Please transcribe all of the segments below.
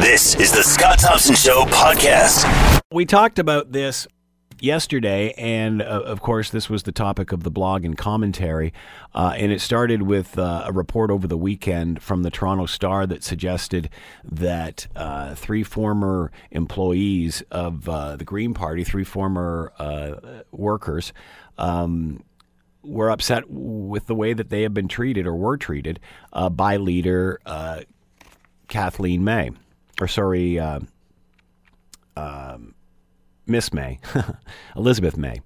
This is the Scott Thompson Show podcast. We talked about this yesterday, and uh, of course, this was the topic of the blog and commentary. Uh, and it started with uh, a report over the weekend from the Toronto Star that suggested that uh, three former employees of uh, the Green Party, three former uh, workers, um, were upset with the way that they have been treated or were treated by leader Kathleen May, or sorry. Um, Miss May, Elizabeth May.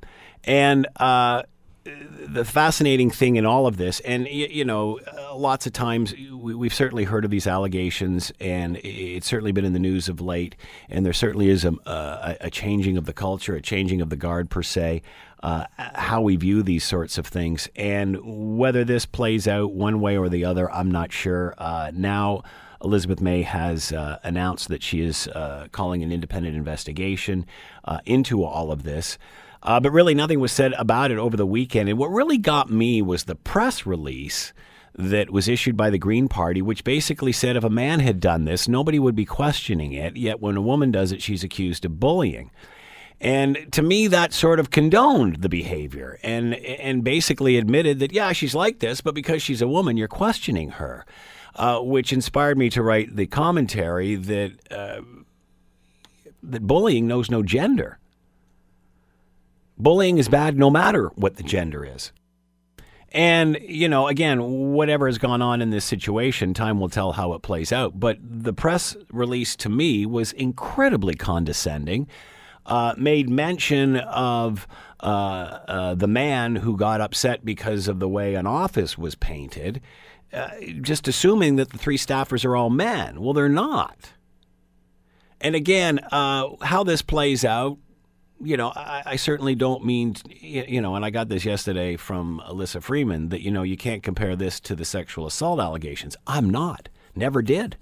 And uh, the fascinating thing in all of this, and you, know, uh, lots of times we, have certainly heard of these allegations, and it's certainly been in the news of late. And there certainly is a, a, a changing of the culture, a changing of the guard per se, uh, how we view these sorts of things, and whether this plays out one way or the other, I'm not sure. Uh, now. Elizabeth May has uh, announced that she is uh, calling an independent investigation uh, into all of this. Uh, but really, nothing was said about it over the weekend. And what really got me was the press release that was issued by the Green Party, which basically said if a man had done this, nobody would be questioning it. Yet when a woman does it, she's accused of bullying. And to me, that sort of condoned the behavior and and basically admitted that yeah, she's like this, but because she's a woman, you're questioning her uh, which inspired me to write the commentary that uh, that bullying knows no gender. Bullying is bad no matter what the gender is. And, you know, again, whatever has gone on in this situation, time will tell how it plays out. But the press release to me was incredibly condescending, uh, made mention of uh, uh, the man who got upset because of the way an office was painted uh, just assuming that the three staffers are all men. Well, they're not. And again, uh, how this plays out, you know, I, I, certainly don't mean, you know, and I got this yesterday from Alyssa Freeman that, you know, you can't compare this to the sexual assault allegations. I'm not. Never did.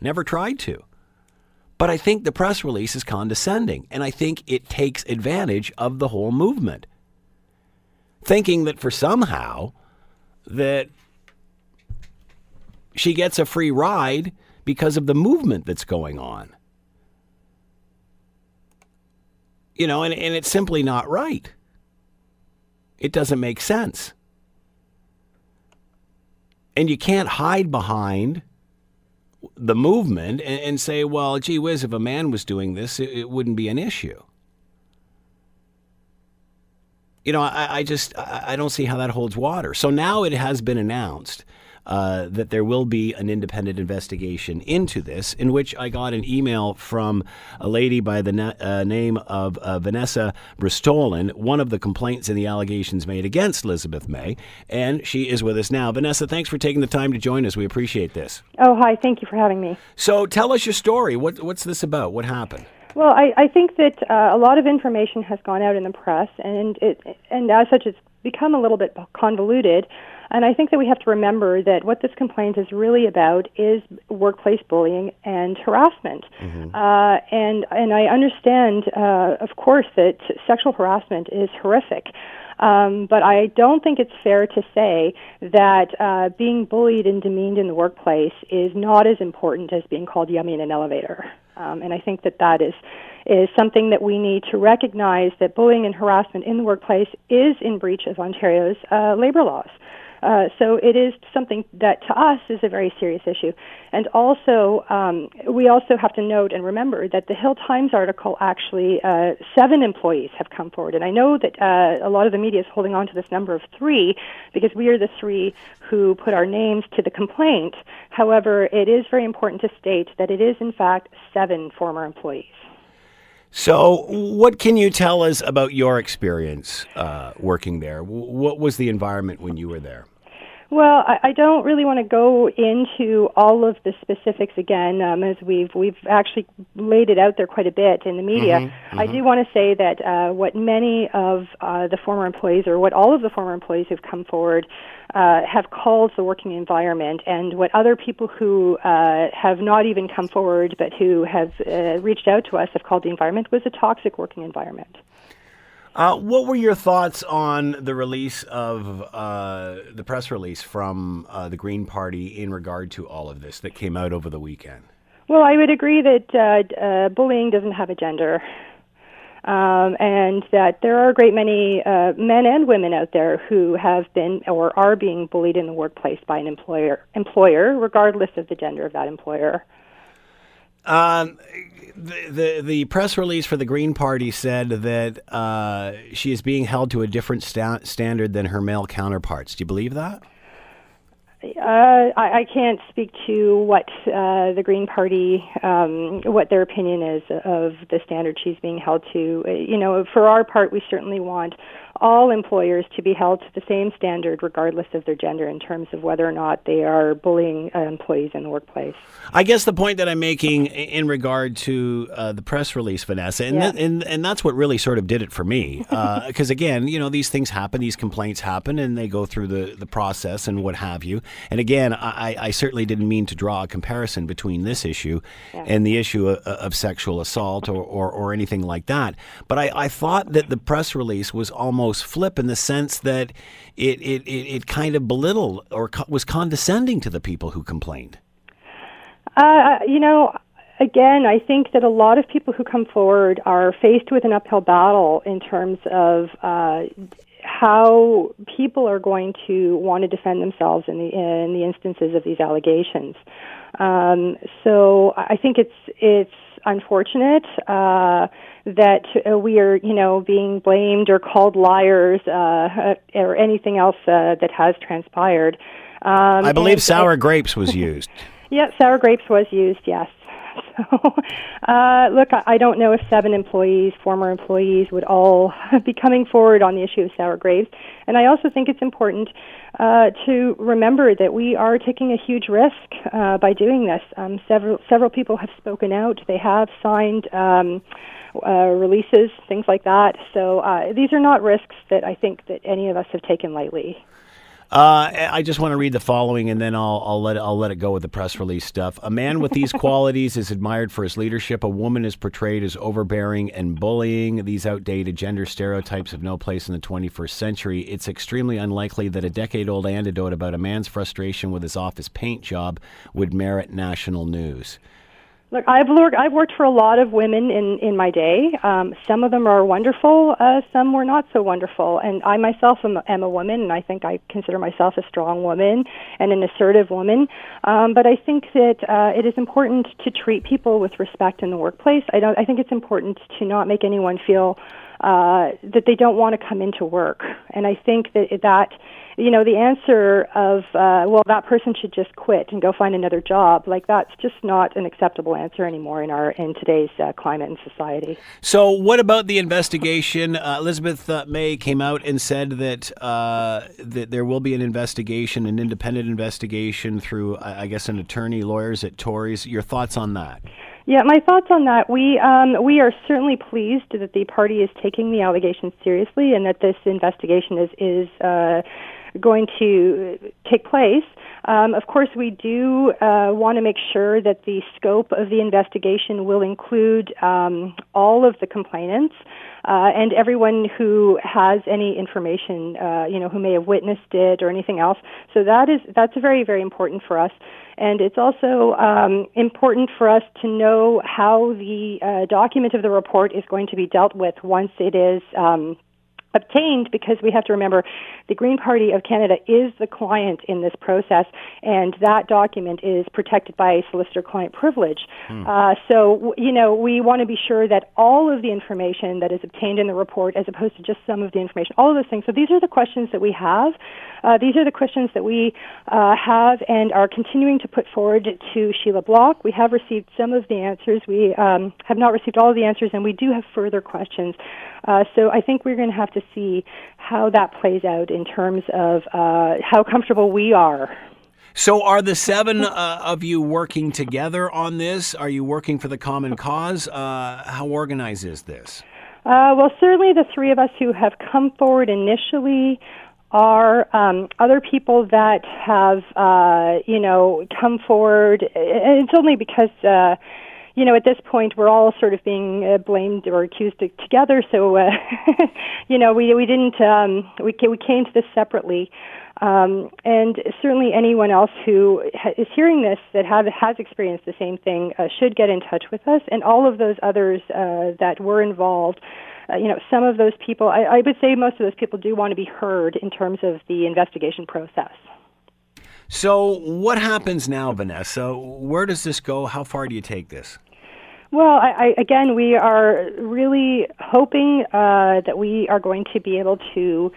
Never tried to. But I think the press release is condescending, and I think it takes advantage of the whole movement. Thinking that for somehow that she gets a free ride because of the movement that's going on. You know, and, and it's simply not right. It doesn't make sense. And you can't hide behind the movement and, and, say, well, gee whiz, if a man was doing this, it, it wouldn't be an issue. You know, I, I just I don't see how that holds water. So now it has been announced uh, that there will be an independent investigation into this, in which I got an email from a lady by the na- uh, name of uh, Vanessa Brustolin, one of the complaints and the allegations made against Elizabeth May, and she is with us now. Vanessa, thanks for taking the time to join us. We appreciate this. Oh, hi. Thank you for having me. So tell us your story. What, what's this about? What happened? Well, I, I think that uh, a lot of information has gone out in the press, and it, and as such, it's become a little bit convoluted. And I think that we have to remember that what this complaint is really about is workplace bullying and harassment. Mm-hmm. Uh, and and I understand, uh, of course, that sexual harassment is horrific. Um, but I don't think it's fair to say that uh, being bullied and demeaned in the workplace is not as important as being called yummy in an elevator. Um, and I think that that is is something that we need to recognize that bullying and harassment in the workplace is in breach of Ontario's uh, labor laws. Uh, so it is something that to us is a very serious issue. And also, um, we also have to note and remember that the Hill Times article actually, uh, seven employees have come forward. And I know that uh, a lot of the media is holding on to this number of three because we are the three who put our names to the complaint. However, it is very important to state that it is, in fact, seven former employees. So, what can you tell us about your experience uh, working there? What was the environment when you were there? Well, I, I don't really want to go into all of the specifics again, um, as we've we've actually laid it out there quite a bit in the media. Mm-hmm, mm-hmm. I do want to say that uh, what many of uh, the former employees, or what all of the former employees who've come forward, uh, have called the working environment, and what other people who uh, have not even come forward but who have uh, reached out to us have called the environment was a toxic working environment. Uh, what were your thoughts on the release of uh, the press release from uh, the Green Party in regard to all of this that came out over the weekend? Well, I would agree that uh, uh, bullying doesn't have a gender. Um, and that there are a great many uh, men and women out there who have been or are being bullied in the workplace by an employer, employer regardless of the gender of that employer. Um, the, the, the press release for the Green Party said that uh, she is being held to a different sta- standard than her male counterparts. Do you believe that? Uh, I, I can't speak to what uh, the Green Party, um, what their opinion is of the standard she's being held to. Uh, you know, for our part, we certainly want all employers to be held to the same standard regardless of their gender in terms of whether or not they are bullying uh, employees in the workplace. I guess the point that I'm making in regard to uh, the press release, Vanessa, and, yeah. and and that's what really sort of did it for me, because uh, again, you know, these things happen, these complaints happen, and they go through the the process and what have you. And again, I, I certainly didn't mean to draw a comparison between this issue yeah. and the issue of, of sexual assault or, or, or anything like that. But I, I thought that the press release was almost flip in the sense that it it, it, it kind of belittled or co- was condescending to the people who complained. Uh, you know, again, I think that a lot of people who come forward are faced with an uphill battle in terms of uh, how people are going to want to defend themselves in the in the instances of these allegations. Um, so I think it's it's unfortunate uh, that uh, we are, you know, being blamed or called liars uh, or anything else uh, that has transpired. Um, I believe sour grapes was used. yeah, sour grapes was used. Yes. So, uh, look, I don't know if seven employees, former employees, would all be coming forward on the issue of sour grapes. And I also think it's important uh, to remember that we are taking a huge risk uh, by doing this. Um, several several people have spoken out. They have signed. Um, uh, releases, things like that. So uh, these are not risks that I think that any of us have taken lightly. Uh, I just want to read the following, and then I'll, I'll let it, I'll let it go with the press release stuff. A man with these qualities is admired for his leadership. A woman is portrayed as overbearing and bullying. These outdated gender stereotypes have no place in the 21st century. It's extremely unlikely that a decade-old anecdote about a man's frustration with his office paint job would merit national news. Look, I've worked. I've worked for a lot of women in in my day. Um, some of them are wonderful. Uh, some were not so wonderful. And I myself am, am a woman, and I think I consider myself a strong woman and an assertive woman. Um, but I think that uh, it is important to treat people with respect in the workplace. I don't. I think it's important to not make anyone feel uh, that they don't want to come into work. And I think that that you know the answer of uh, well that person should just quit and go find another job like that's just not an acceptable answer anymore in our in today's uh, climate and society. So what about the investigation? Uh, Elizabeth uh, May came out and said that uh, that there will be an investigation, an independent investigation through I guess an attorney, lawyers at Torys. Your thoughts on that? Yeah, my thoughts on that. We um, we are certainly pleased that the party is taking the allegations seriously and that this investigation is is uh, going to take place. Um, of course, we do uh, want to make sure that the scope of the investigation will include um, all of the complainants uh, and everyone who has any information, uh, you know, who may have witnessed it or anything else. So that is that's very very important for us, and it's also um, important for us to know how the uh, document of the report is going to be dealt with once it is. Um, obtained because we have to remember the Green Party of Canada is the client in this process, and that document is protected by solicitor client privilege. Hmm. Uh, so, you know, we want to be sure that all of the information that is obtained in the report, as opposed to just some of the information, all of those things. So, these are the questions that we have. Uh, these are the questions that we uh, have and are continuing to put forward to Sheila Block. We have received some of the answers. We um, have not received all of the answers, and we do have further questions. Uh, so I think we're going to have to see how that plays out in terms of uh, how comfortable we are. So, are the seven uh, of you working together on this? Are you working for the common cause? Uh, how organized is this? Uh, well, certainly the three of us who have come forward initially are um, other people that have, uh, you know, come forward. And it's only because you know, at this point, we're all sort of being uh, blamed or accused together. So, uh, you know, we we didn't um, we we came to this separately. Um, and certainly anyone else who ha- is hearing this that have, has experienced the same thing uh, should get in touch with us. And all of those others uh, that were involved, uh, you know, some of those people, I, I would say most of those people do want to be heard in terms of the investigation process. So, what happens now, Vanessa? Where does this go? How far do you take this? Well, I, I, again, we are really hoping uh, that we are going to be able to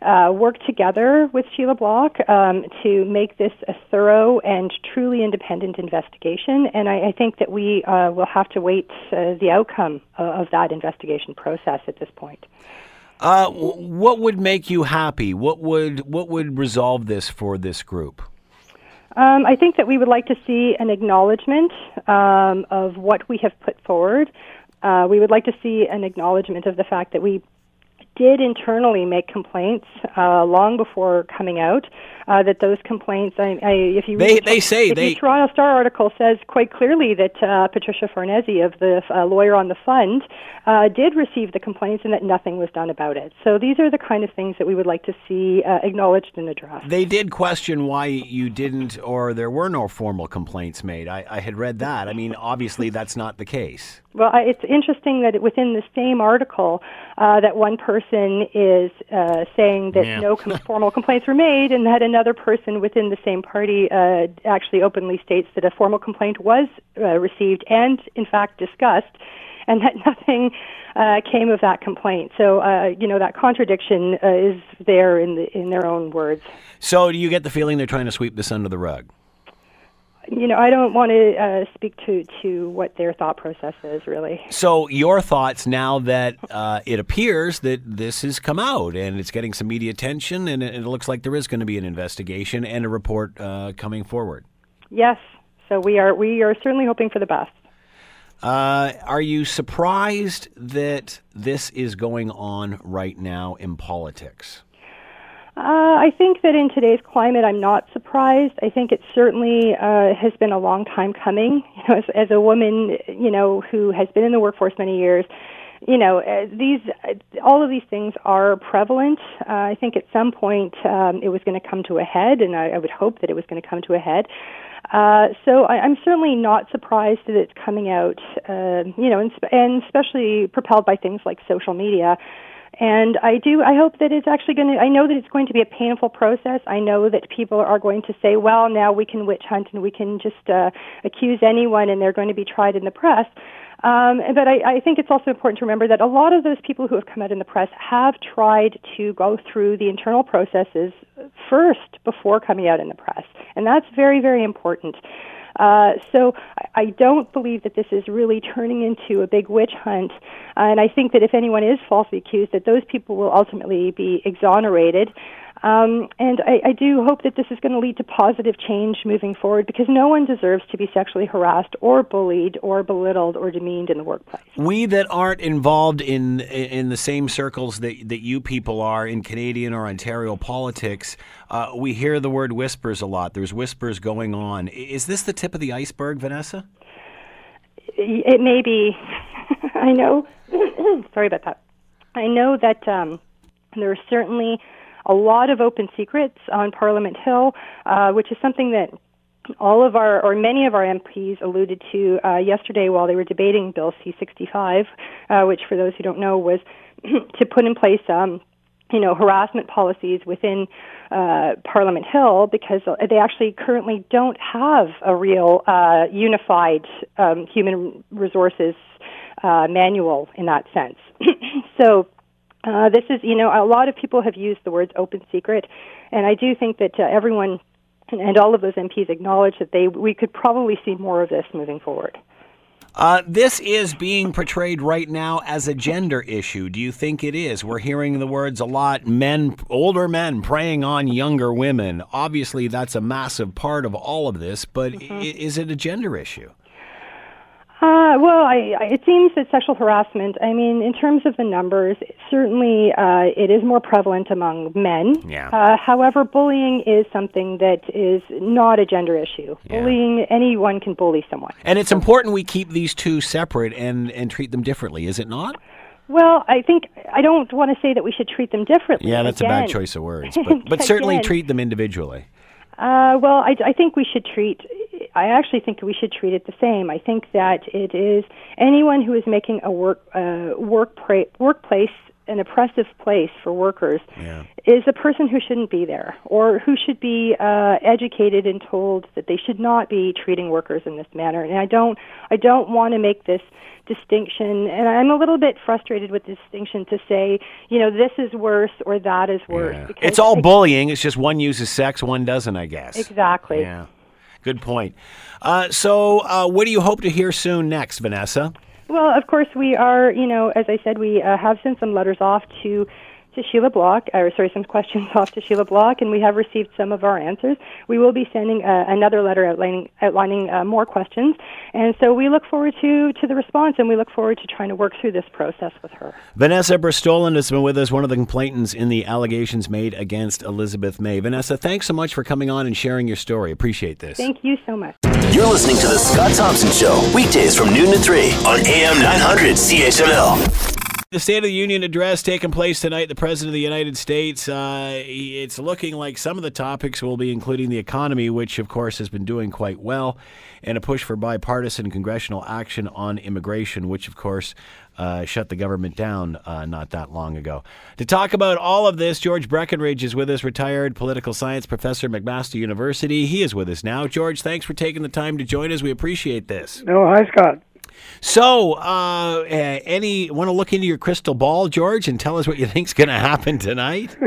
uh, work together with Sheila Block um, to make this a thorough and truly independent investigation. And I, I think that we uh, will have to wait uh, the outcome of, of that investigation process at this point. Uh, what would make you happy? What would what would resolve this for this group? Um, I think that we would like to see an acknowledgement um, of what we have put forward. Uh, we would like to see an acknowledgement of the fact that we did internally make complaints uh, long before coming out. Uh, that those complaints, I, I, if you they read, they say they the Toronto Star article says quite clearly that uh, Patricia Farnese of the uh, lawyer on the fund uh, did receive the complaints and that nothing was done about it. So these are the kind of things that we would like to see uh, acknowledged and addressed. They did question why you didn't, or there were no formal complaints made. I, I had read that. I mean, obviously that's not the case. Well, it's interesting that within the same article, uh, that one person is uh, saying that Yeah. no com- formal complaints were made, and that another person within the same party uh, actually openly states that a formal complaint was uh, received and, in fact, discussed, and that nothing uh, came of that complaint. So, uh, you know, that contradiction uh, is there in the in their own words. So, do you get the feeling they're trying to sweep this under the rug? You know, I don't want to uh, speak to to what their thought process is really. So, your thoughts now that uh, it appears that this has come out and it's getting some media attention, and it, it looks like there is going to be an investigation and a report uh, coming forward. Yes. So we are we are certainly hoping for the best. Uh, are you surprised that this is going on right now in politics? Uh, I think that in today's climate, I'm not surprised. I think it certainly uh, has been a long time coming. You know, as, as a woman, you know, who has been in the workforce many years, you know, uh, these uh, all of these things are prevalent. Uh, I think at some point um, it was going to come to a head, and I, I would hope that it was going to come to a head. Uh, so I, I'm certainly not surprised that it's coming out, uh, you know, and, and especially propelled by things like social media. And I do, I hope that it's actually going to, I know that it's going to be a painful process. I know that people are going to say, well, now we can witch hunt and we can just uh, accuse anyone and they're going to be tried in the press. Um, but I, I think it's also important to remember that a lot of those people who have come out in the press have tried to go through the internal processes first before coming out in the press. And that's very, very important. Uh, so I, don't believe that this is really turning into a big witch hunt. Uh, and I think that if anyone is falsely accused, that those people will ultimately be exonerated. Um, and I, I do hope that this is going to lead to positive change moving forward because no one deserves to be sexually harassed or bullied or belittled or demeaned in the workplace. We that aren't involved in in the same circles that that you people are in Canadian or Ontario politics, uh, we hear the word whispers a lot. There's whispers going on. Is this the tip of the iceberg, Vanessa? it may be. I know. sorry about that. I know that um, there are certainly a lot of open secrets on Parliament Hill, uh, which is something that all of our, or many of our MPs alluded to uh, yesterday while they were debating Bill C-65, uh, which, for those who don't know, was to put in place um, you know, harassment policies within uh, Parliament Hill because they actually currently don't have a real uh, unified um, human resources uh, manual in that sense. so uh, this is, you know, a lot of people have used the words open secret, and I do think that uh, everyone and, and all of those MPs acknowledge that they we could probably see more of this moving forward. Uh, this is being portrayed right now as a gender issue. Do you think it is? We're hearing the words a lot men, older men preying on younger women. Obviously, that's a massive part of all of this, but i- is it a gender issue? Uh, well, I, I, it seems that sexual harassment, I mean, in terms of the numbers, certainly uh, it is more prevalent among men. Yeah. Uh, however, bullying is something that is not a gender issue. Yeah. Bullying, anyone can bully someone. And it's important we keep these two separate and, and treat them differently, is it not? Well, I think I don't want to say that we should treat them differently. Yeah, that's a bad choice of words. But, but certainly treat them individually. Uh, well, I, I think we should treat. I actually think we should treat it the same. I think that it is anyone who is making a work uh, work pra- workplace an oppressive place for workers Yeah. is a person who shouldn't be there, or who should be uh, educated and told that they should not be treating workers in this manner. And I don't, I don't want to make this distinction, and I'm a little bit frustrated with the distinction to say, you know, this is worse or that is worse. Yeah. It's all bullying. It's just one uses sex, one doesn't, I guess. Exactly. Yeah. Good point. Uh, so, uh, what do you hope to hear soon next, Vanessa? Well, of course, we are, you know, as I said, we uh, have sent some letters off to to Sheila Block, or sorry, some questions off to Sheila Block, and we have received some of our answers. We will be sending uh, another letter outlining outlining uh, more questions, and so we look forward to to the response, and we look forward to trying to work through this process with her. Vanessa Brustolin has been with us, one of the complainants in the allegations made against Elizabeth May. Vanessa, thanks so much for coming on and sharing your story. Appreciate this. Thank you so much. You're listening to The Scott Thompson Show, weekdays from noon to 3 on AM 900 CHML. The State of the Union address taking place tonight. The President of the United States. Uh, it's looking like some of the topics will be including the economy, which of course has been doing quite well, and a push for bipartisan congressional action on immigration, which of course uh, shut the government down uh, not that long ago. To talk about all of this, George Breckenridge is with us, retired political science professor at McMaster University. He is with us now. George, thanks for taking the time to join us. We appreciate this. No, hi, Scott. So, uh, any want to look into your crystal ball, George, and tell us what you think's going to happen tonight?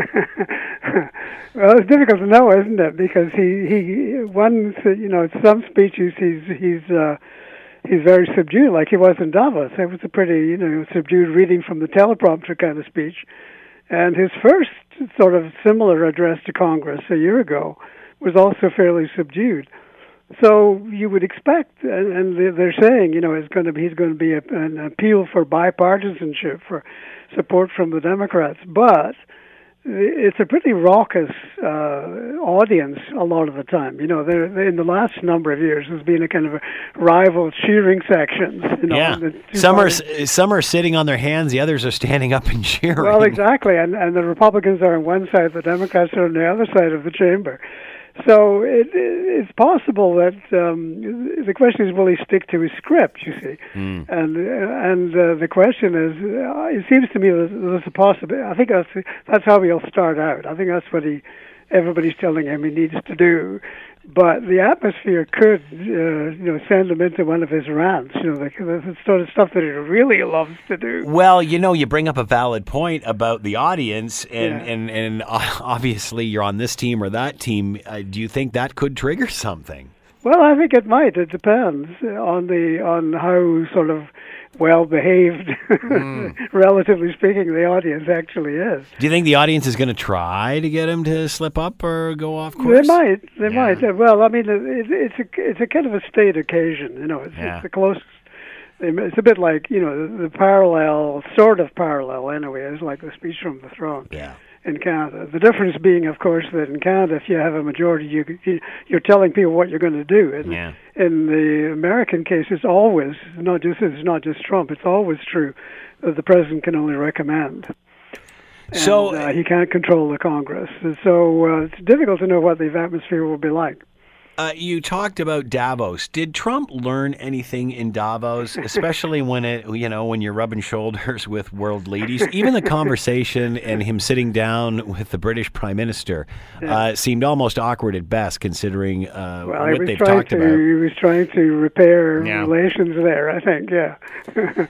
Well, it's difficult to know, isn't it? Because he he one you know some speeches he's he's uh, he's very subdued, like he was in Davos. It was a pretty you know subdued reading from the teleprompter kind of speech, and his first sort of similar address to Congress a year ago was also fairly subdued. So you would expect, and, and they- they're saying, you know, it's going to be, he's going to be a, an appeal for bipartisanship, for support from the Democrats. But it's a pretty raucous uh, audience a lot of the time. You know, there in the last number of years, there's been a kind of a rival cheering sections. You know, yeah, some are parties- some are sitting on their hands, the others are standing up and cheering. Well, exactly, and and the Republicans are on one side, the Democrats are on the other side of the chamber. So it, it's possible that um, the question is, will he stick to his script? You see, Hmm. and uh, and uh, the question is, uh, it seems to me that there's a possibility. I think that's that's how he'll start out. I think that's what he everybody's telling him he needs to do. But the atmosphere could, uh, you know, send him into one of his rants. You know, the, the sort of stuff that he really loves to do. Well, you know, you bring up a valid point about the audience, and Yeah. and and obviously you're on this team or that team. Uh, do you think that could trigger something? Well, I think it might. It depends on the on how sort of well behaved, hmm. relatively speaking, the audience actually is. Do you think the audience is going to try to get him to slip up or go off course? They might. They Yeah. might. Well, I mean, it, it's a it's a kind of a state occasion. You know, it's, Yeah. it's the closest. It's a bit like you know the, the parallel, sort of parallel anyway, is like the speech from the throne. Yeah. In Canada. The difference being, of course, that in Canada, if you have a majority, you, you you're telling people what you're going to do. And Yeah. in the American case, it's always not just it's not just Trump. It's always true that the president can only recommend. And, So- uh, he can't control the Congress. And so uh, it's difficult to know what the atmosphere will be like. Uh, you talked about Davos. Did Trump learn anything in Davos, especially when it, you know, when you're rubbing shoulders with world leaders? Even the conversation and him sitting down with the British Prime Minister uh, seemed almost awkward at best, considering uh, Well, what they've talked to about. he was trying to repair Yeah. relations there. I think, yeah.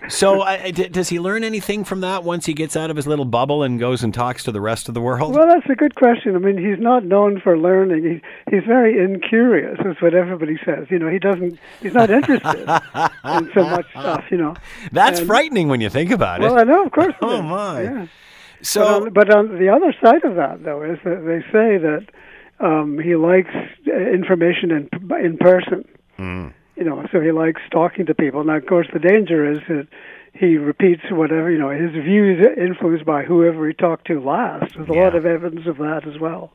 So, uh, d- does he learn anything from that once he gets out of his little bubble and goes and talks to the rest of the world? Well, that's a good question. I mean, he's not known for learning. He, he's very incurious, is what everybody says. You know, he doesn't, he's not interested in so much stuff, you know. That's and- frightening when you think about it. Well. I know, of course. Oh, is. my. Yeah. So, but, on, but on the other side of that, though, is that they say that um, he likes uh, information in in person. Hmm. You know, so he likes talking to people. Now, of course, the danger is that he repeats whatever you know. His views influenced by whoever he talked to last. There's a Yeah. lot of evidence of that as well.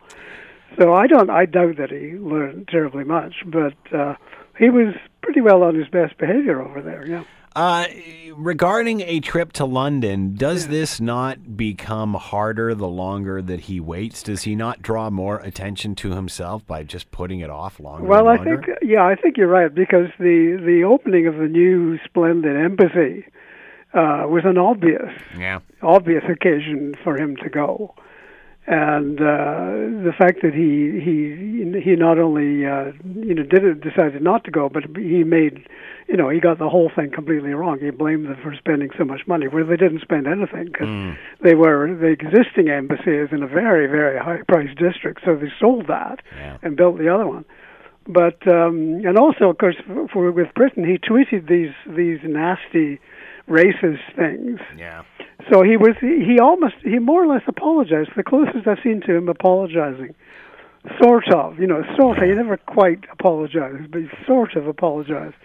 So I don't. I doubt that he learned terribly much, but uh, he was pretty well on his best behavior over there. Yeah. Uh, regarding a trip to London, does this not become harder the longer that he waits? Does he not draw more attention to himself by just putting it off longer? Well, I longer? think yeah, I think you're right because the the opening of the new splendid embassy uh, was an obvious yeah. obvious occasion for him to go, and uh, the fact that he he he not only uh, you know did it, decided not to go, but he made you know he got the whole thing completely wrong. He blamed them for spending so much money where they didn't spend anything because they were the existing embassy is in a very very high price district, so they sold that Yeah. and built the other one. But um, and also, of course, for, for with Britain, he tweeted these these nasty racist things. Yeah. So he was he, almost he more or less apologized. The closest I've seen to him apologizing, sort of, you know, sort of. He never quite apologized, but he sort of apologized.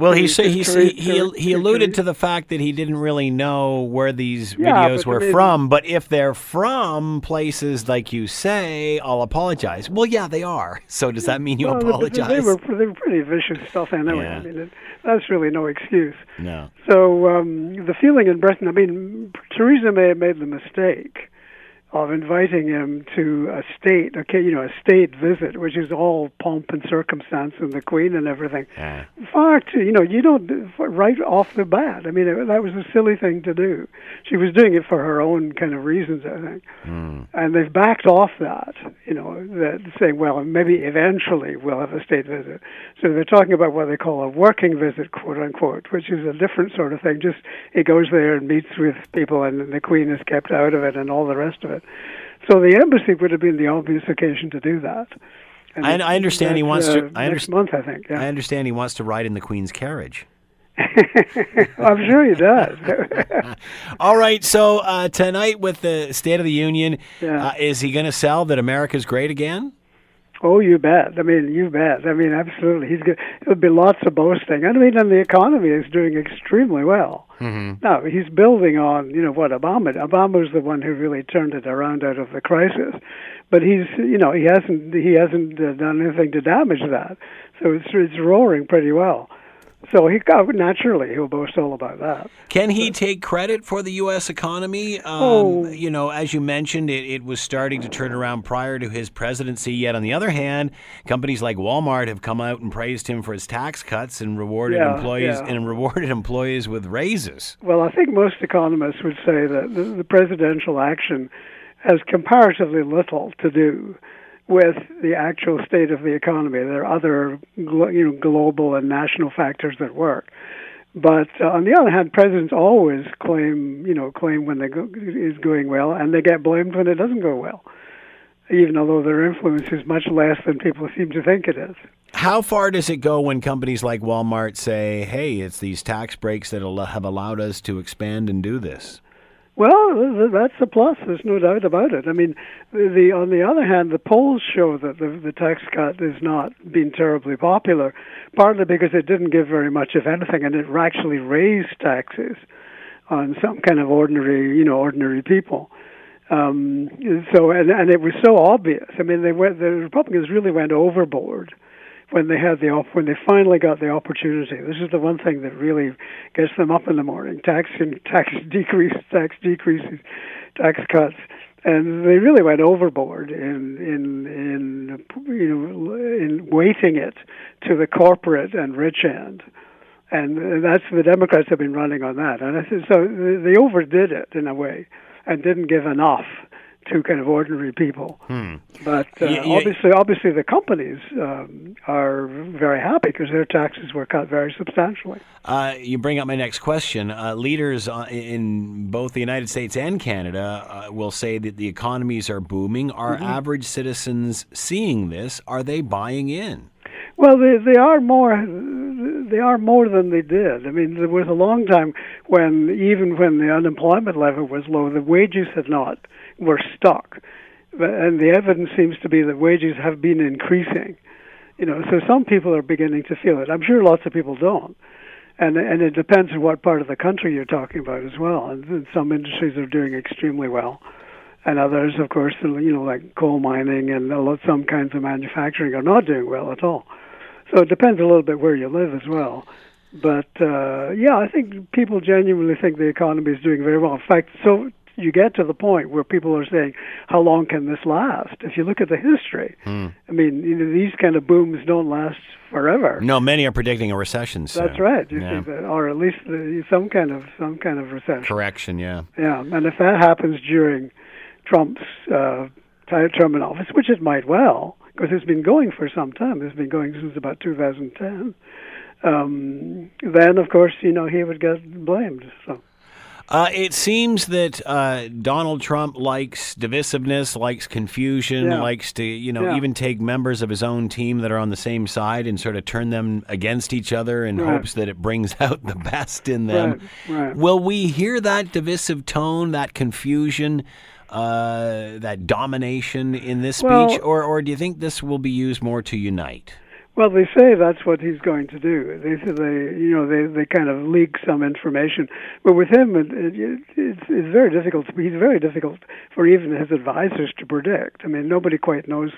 Well, he he he, he, he alluded to the fact that he didn't really know where these Yeah, videos were from. But if they're from places like you say, I'll apologize. Well, yeah, they are. So does that mean you Well, apologize? They, were they were pretty vicious stuff anyway. Yeah. I mean, it, that's really no excuse. no. So um, the feeling in Britain, I mean, Theresa May have made the mistake of inviting him to a state, okay, you know, a state visit, which is all pomp and circumstance and the Queen and everything. Yeah. Far too, you know, you don't right off the bat. I mean, it, that was a silly thing to do. She was doing it for her own kind of reasons, I think. Hmm. And they've backed off that, you know, that saying, well, maybe eventually we'll have a state visit. So they're talking about what they call a working visit, quote unquote, which is a different sort of thing. Just he goes there and meets with people, and the Queen is kept out of it, and all the rest of it. So the embassy would have been the obvious occasion to do that. And I- I understand he that's, wants to- uh, I next underst- month, I think. Yeah. I understand he wants to ride in the Queen's carriage. I'm sure he does. All right. So uh, tonight with the State of the Union, Yeah. uh, is he going to sell that America's great again? Oh, you bet. I mean, you bet. I mean, absolutely. He's good. There'll be lots of boasting. I mean, and the economy is doing extremely well. Mm-hmm. Now he's building on, you know, what Obama. Obama was the one who really turned it around out of the crisis, but he's, you know, he hasn't he hasn't uh, done anything to damage that. So it's it's roaring pretty well. So he got naturally he'll boast all about that. Can he take credit for the U.S. economy? Um, Oh. You know, as you mentioned, it, it was starting to turn around prior to his presidency. Yet, on the other hand, companies like Walmart have come out and praised him for his tax cuts and rewarded Yeah, employees yeah. and rewarded employees with raises. Well, I think most economists would say that the, the presidential action has comparatively little to do with the actual state of the economy. There are other, you know, global and national factors that work. But uh, on the other hand, presidents always claim, you know, claim when they go, is going well, and they get blamed when it doesn't go well, even although their influence is much less than people seem to think it is. How far does it go when companies like Walmart say, "Hey, it's these tax breaks that have allowed us to expand and do this"? Well, that's a plus. There's no doubt about it. I mean, the, on the other hand, the polls show that the, the tax cut has not been terribly popular, partly because it didn't give very much of anything, and it actually raised taxes on some kind of ordinary, you know, ordinary people. Um, so, and and it was so obvious. I mean, they went. The Republicans really went overboard when they had the when they finally got the opportunity. This is the one thing that really gets them up in the morning: tax and tax decrease, tax decreases, tax cuts, and they really went overboard in in in you know in weighting it to the corporate and rich end. And that's the Democrats have been running on that, and so they overdid it in a way, and didn't give enough to kind of ordinary people. But uh, Yeah, yeah. obviously, obviously, the companies um, are very happy because their taxes were cut very substantially. Uh, you bring up my next question. Uh, leaders uh, in both the United States and Canada uh, will say that the economies are booming. Are Mm-hmm. average citizens seeing this? Are they buying in? Well, they they are more they are more than they did. I mean, there was a long time when even when the unemployment level was low, the wages had not were stuck, and the evidence seems to be that wages have been increasing. You know, so some people are beginning to feel it. I'm sure lots of people don't. And and it depends on what part of the country you're talking about as well. And some industries are doing extremely well, and others, of course, you know, like coal mining and a lot, some kinds of manufacturing are not doing well at all. So it depends a little bit where you live as well. But uh, yeah, I think people genuinely think the economy is doing very well. In fact, so you get to the point where people are saying, "How long can this last?" If you look at the history, Mm. I mean, you know, these kind of booms don't last forever. No, many are predicting a recession. soon. That's right. You Yeah. that, or at least some kind of some kind of recession. Correction, yeah. Yeah, and if that happens during Trump's uh, term in office, which it might well, because it's been going for some time. It's been going since about 2010. Um, then, of course, you know he would get blamed. So. Uh, it seems that uh, Donald Trump likes divisiveness, likes confusion, Yeah. likes to, you know, Yeah. even take members of his own team that are on the same side and sort of turn them against each other in Right. hopes that it brings out the best in them. Right, right. Will we hear that divisive tone, that confusion, uh, that domination in this Well- speech, or, or do you think this will be used more to unite? Well, they say that's what he's going to do. They say they, you know, they they kind of leak some information, but with him, it, it, it's it's very difficult. To, he's very difficult for even his advisors to predict. I mean, nobody quite knows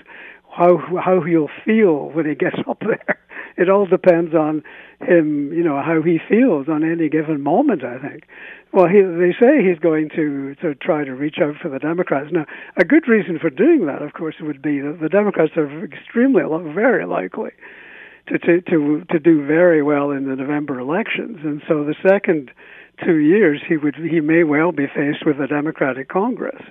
how how he'll feel when he gets up there. It all depends on him, you know, how he feels on any given moment. I think. Well, he, they say he's going to to try to reach out for the Democrats. Now, a good reason for doing that, of course, would be that the Democrats are extremely, very likely to, to to to do very well in the November elections, and so the second two years he would he may well be faced with a Democratic Congress,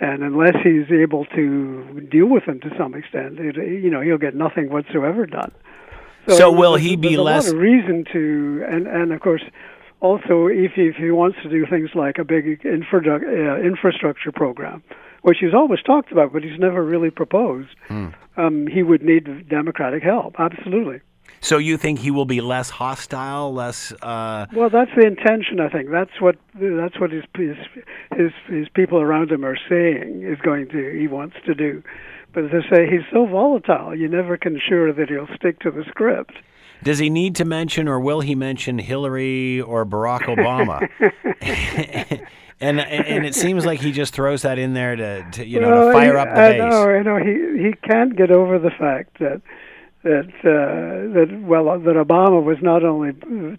and unless he's able to deal with them to some extent, it, you know he'll get nothing whatsoever done. So will there's- he be there's a less- lot of reason to, and and of course. Also, if he, if he wants to do things like a big infra, uh, infrastructure program, which he's always talked about, but he's never really proposed, um, he would need Democratic help. Absolutely. So you think he will be less hostile, less. Uh, Well, that's the intention. I think that's what that's what his his his, his people around him are saying is going to he wants to do. But as I say, he's so volatile. You never can sure that he'll stick to the script. Does he need to mention, or will he mention Hillary or Barack Obama? and and it seems like he just throws that in there to, to you know Well, to fire up the I base. know, I know. He he can't get over the fact that that uh, that well that Obama was not only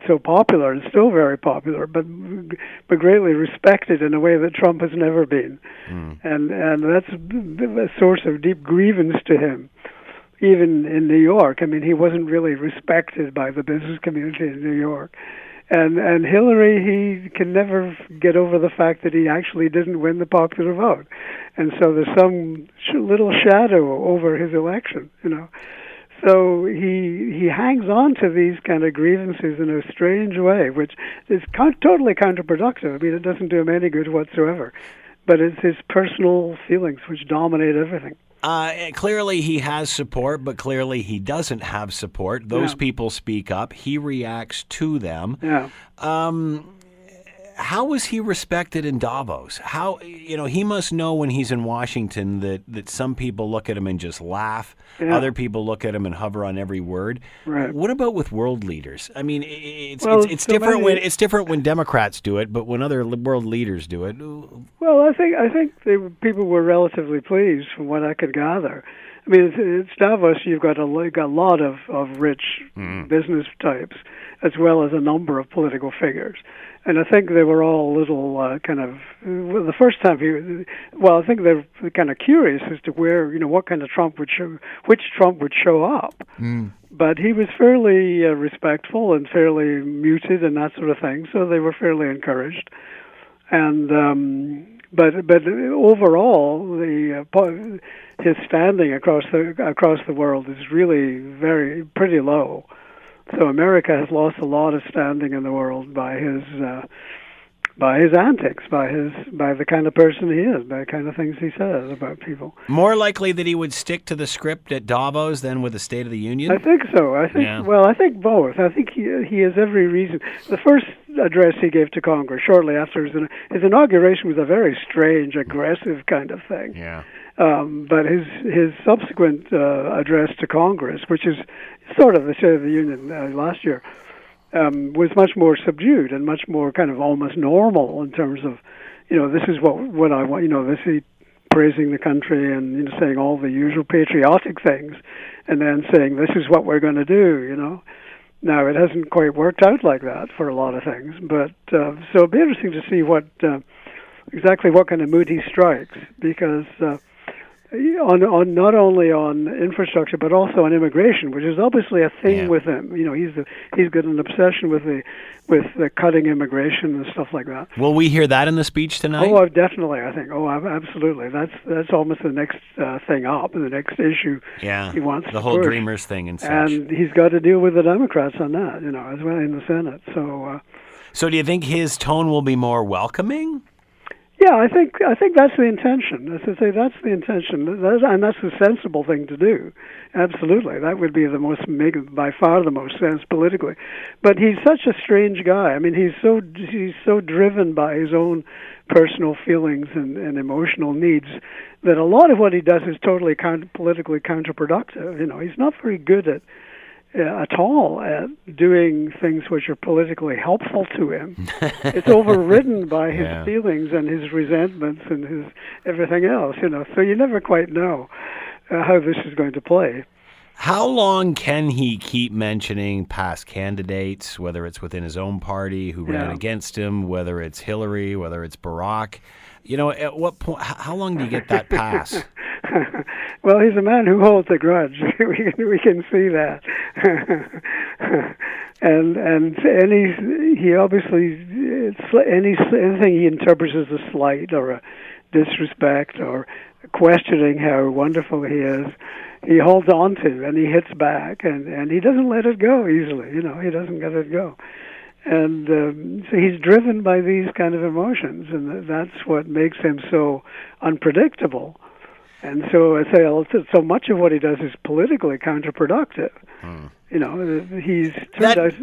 so popular and still very popular, but but greatly respected in a way that Trump has never been, and and that's a source of deep grievance to him. Even in New York, I mean, he wasn't really respected by the business community in New York. And and Hillary, he can never get over the fact that he actually didn't win the popular vote, and so there's some little shadow over his election, you know. So he he hangs on to these kind of grievances in a strange way, which is con- totally counterproductive. I mean, it doesn't do him any good whatsoever. But it's his personal feelings which dominate everything. Uh, clearly, he has support, but clearly he doesn't have support. Those Yeah. people speak up. He reacts to them. Yeah. Um, how is he respected in Davos? How you know he must know when he's in Washington that that some people look at him and just laugh. Yeah. Other people look at him and hover on every word. Right. What about with world leaders? I mean, it's Well, it's, it's so different when it's different when Democrats do it, but when other world leaders do it, Well, I think I think they, were- people were relatively pleased from what I could gather. I mean, it's, it's Davos. You've got a got a lot of of rich mm. business types, as well as a number of political figures, and I think they were all a little uh, kind of. Well, the first time he, well, I think they're kind of curious as to where you know what kind of Trump would show, which Trump would show up. But he was fairly uh, respectful and fairly muted and that sort of thing, so they were fairly encouraged and um, but but overall, the uh, his standing across the across the world is really very pretty low. So America has lost a lot of standing in the world by his uh, by his antics, by his by the kind of person he is, by the kind of things he says about people. more likely that he would stick to the script at Davos than with the State of the Union. I think so. I think Yeah. well, I think both. I think he he has every reason. The first address he gave to Congress shortly after his, his inauguration was a very strange, aggressive kind of thing. yeah. Um, but his his subsequent uh, address to Congress, which is sort of the State of the Union uh, last year, um, was much more subdued and much more kind of almost normal in terms of, you know, this is what what I want. You know, this is praising the country and you know, saying all the usual patriotic things, and then saying this is what we're going to do. You know. Now it hasn't quite worked out like that for a lot of things, but uh, so it'll be interesting to see what uh, exactly what kind of mood he strikes because uh, on on not only on infrastructure but also on immigration, which is obviously a thing Yeah. with him. You know, he's the, he's got an obsession with the with the cutting immigration and stuff like that. Will we hear that in the speech tonight? Oh, definitely. I think. Oh, absolutely. That's that's almost the next uh, thing up, the next issue. yeah, he wants the whole push. Dreamers thing and such. And he's got to deal with the Democrats on that, you know, as well in the Senate. So. Uh, so, do you think his tone will be more welcoming? Yeah, I think I think that's the intention. As I say, that's the intention, that, and that's the sensible thing to do. Absolutely, that would be the most make by far the most sense politically. But he's such a strange guy. I mean, he's so he's so driven by his own personal feelings and, and emotional needs that a lot of what he does is totally counter, politically counterproductive. You know, he's not very good at at all at doing things which are politically helpful to him. it's overridden by his Yeah. feelings and his resentments and his everything else. You know, so you never quite know uh, how this is going to play. How long can he keep mentioning past candidates, whether it's within his own party who ran Yeah. against him, whether it's Hillary, whether it's Barack? You know, at what point? How long do you get that pass? well, he's a man who holds a grudge. we can we can see that, and and any he obviously any anything he interprets as a slight or a disrespect or questioning how wonderful he is, he holds on to and he hits back and and he doesn't let it go easily. You know, he doesn't let it go. And um, so he's driven by these kind of emotions, and that's what makes him so unpredictable. And so I say so much of what he does is politically counterproductive. You know, he's turned That- out.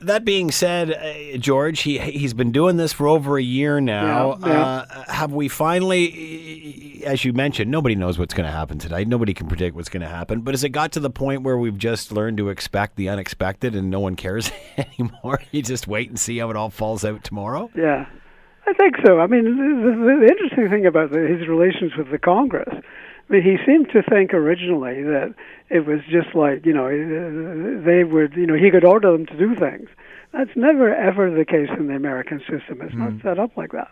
That being said, uh, George, he he's been doing this for over a year now. Yeah, yeah. Uh, have we finally, as you mentioned, nobody knows what's going to happen tonight. Nobody can predict what's going to happen. But has it got to the point where we've just learned to expect the unexpected and no one cares anymore? You just wait and see how it all falls out tomorrow. Yeah, I think so. I mean, the, the, the interesting thing about the, his relations with the Congress, I mean, he seemed to think originally that it was just like you know they would you know he could order them to do things. That's never ever the case in the American system. It's not hmm. set up like that.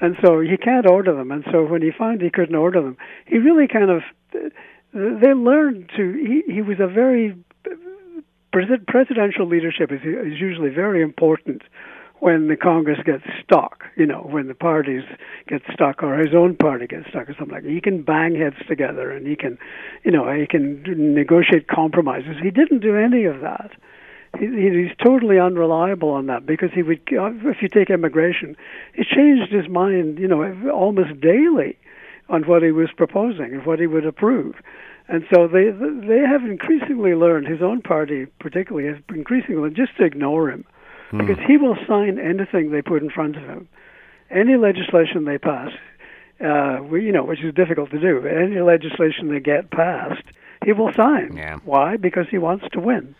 And so he can't order them. And so when he found he couldn't order them, he really kind of they learned to. He he was a very presidential leadership is is usually very important when the Congress gets stuck, you know, when the parties get stuck or his own party gets stuck or something like that. He can bang heads together and he can, you know, he can negotiate compromises. He didn't do any of that. He, he's totally unreliable on that because he would, if you take immigration, he changed his mind, you know, almost daily on what he was proposing and what he would approve. And so they they have increasingly learned, his own party particularly, has increasingly just to ignore him because he will sign anything they put in front of him. Any legislation they pass, uh, we, you know, which is difficult to do, but any legislation they get passed, he will sign. Yeah. Why? Because he wants to win.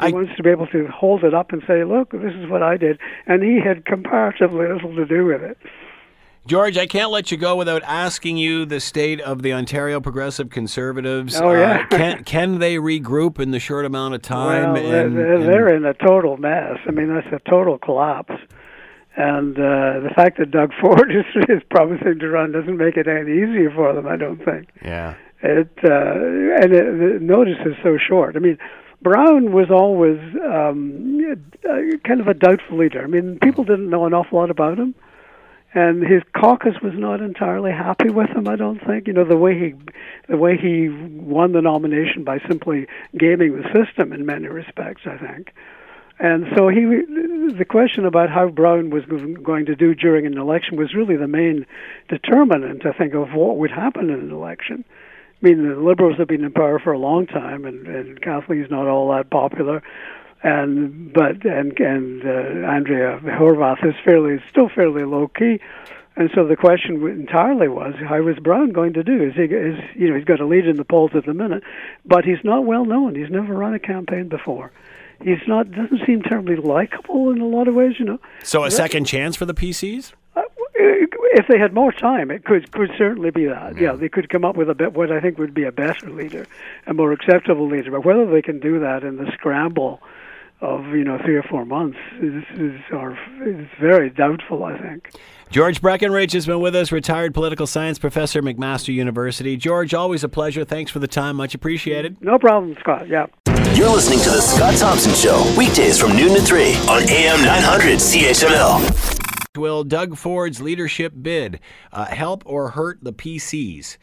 He I- wants to be able to hold it up and say, "Look, this is what I did," and he had comparatively little to do with it. George, I can't let you go without asking you the state of the Ontario Progressive Conservatives. Oh, yeah. Uh, can can they regroup in the short amount of time? Well, they're, they're, and- in a total mess. I mean, that's a total collapse. And uh, the fact that Doug Ford is, is promising to run doesn't make it any easier for them, I don't think. yeah. It uh, and it, the notice is so short. I mean, Brown was always um, kind of a doubtful leader. I mean, people didn't know an awful lot about him, and his caucus was not entirely happy with him. I don't think. You know, the way he, the way he won the nomination by simply gaming the system in many respects. I think. And so he, the question about how Brown was going to do during an election was really the main determinant, I think, of what would happen in an election. I mean, the Liberals have been in power for a long time, and, and Kathleen's not all that popular. And but and and uh, Andrea Horwath is fairly still fairly low key, And so the question entirely was, how was Brown going to do? Is he, is you know, he's got a lead in the polls at the minute, but he's not well known. He's never run a campaign before. He's not doesn't seem terribly likable in a lot of ways, you know. So a second chance for the PCs? Uh, if they had more time, it could could certainly be that. Yeah. yeah, they could come up with a bit what I think would be a better leader, a more acceptable leader. But whether they can do that in the scramble of you know three or four months is is, or, is very doubtful. I think. George Breckenridge has been with us, retired political science professor, McMaster University. George, always a pleasure. Thanks for the time. Much appreciated. No problem, Scott. Yeah. You're listening to the Scott Thompson Show weekdays from noon to three on AM 900 CHML. Will Doug Ford's leadership bid uh, help or hurt the PCs?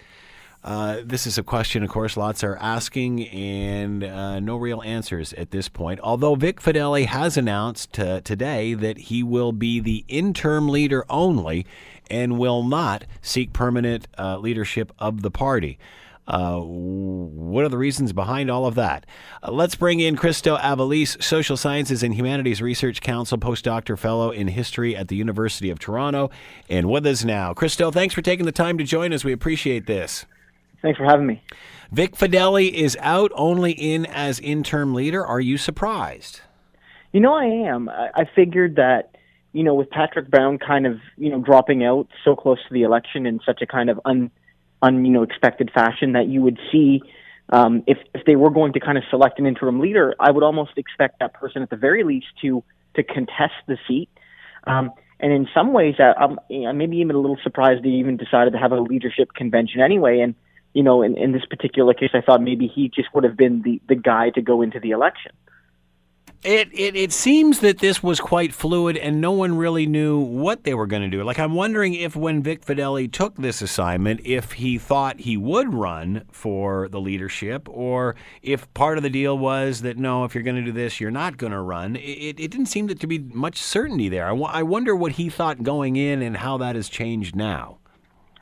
Uh, this is a question, of course, lots are asking, and uh, no real answers at this point. Although Vic Fedeli has announced uh, today that he will be the interim leader only and will not seek permanent uh, leadership of the party. Uh, what are the reasons behind all of that? Let's bring in Christo Aivalis, Social Sciences and Humanities Research Council postdoctor fellow in history at the University of Toronto, and with us now. Christo, thanks for taking the time to join us. We appreciate this. Thanks for having me. Vic Fedeli is out only in as interim leader. Are you surprised? You know, I am. I, figured that, you know, with Patrick Brown kind of, you know, dropping out so close to the election in such a kind of un, un you know, expected fashion that you would see um, if if they were going to kind of select an interim leader, I would almost expect that person at the very least to to contest the seat. Um, and in some ways, I, I'm, I'm maybe even a little surprised they even decided to have a leadership convention anyway. And you know, in, in this particular case, I thought maybe he just would have been the, the guy to go into the election. It, it it seems that this was quite fluid and no one really knew what they were going to do. Like I'm wondering if when Vic Fedeli took this assignment, if he thought he would run for the leadership, or if part of the deal was that no, if you're going to do this, you're not going to run. It, it didn't seem to be much certainty there. I, w- I wonder what he thought going in and how that has changed now.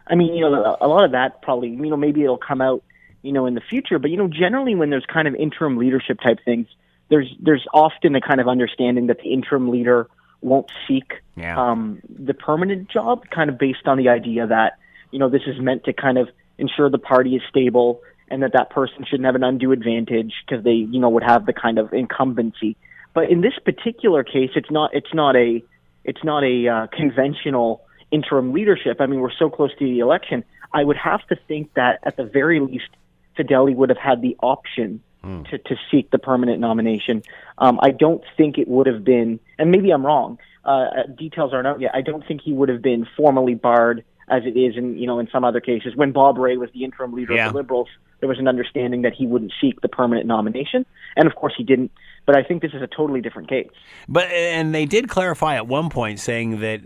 I mean, you know, a lot of that probably, you know, maybe it'll come out, you know, in the future. But you know, generally when there's kind of interim leadership type things, there's there's often a kind of understanding that the interim leader won't seek yeah. um, the permanent job, kind of based on the idea that you know this is meant to kind of ensure the party is stable and that that person shouldn't have an undue advantage because they you know would have the kind of incumbency. But in this particular case, it's not it's not a it's not a uh, conventional interim leadership. I mean, we're so close to the election. I would have to think that at the very least, Fedeli would have had the option mm. to, to seek the permanent nomination. Um, I don't think it would have been, and maybe I'm wrong. Uh, details aren't out yet. I don't think he would have been formally barred as it is in you know in some other cases. When Bob Rae was the interim leader yeah. of the Liberals, there was an understanding that he wouldn't seek the permanent nomination, and of course he didn't. But I think this is a totally different case. But and they did clarify at one point, saying that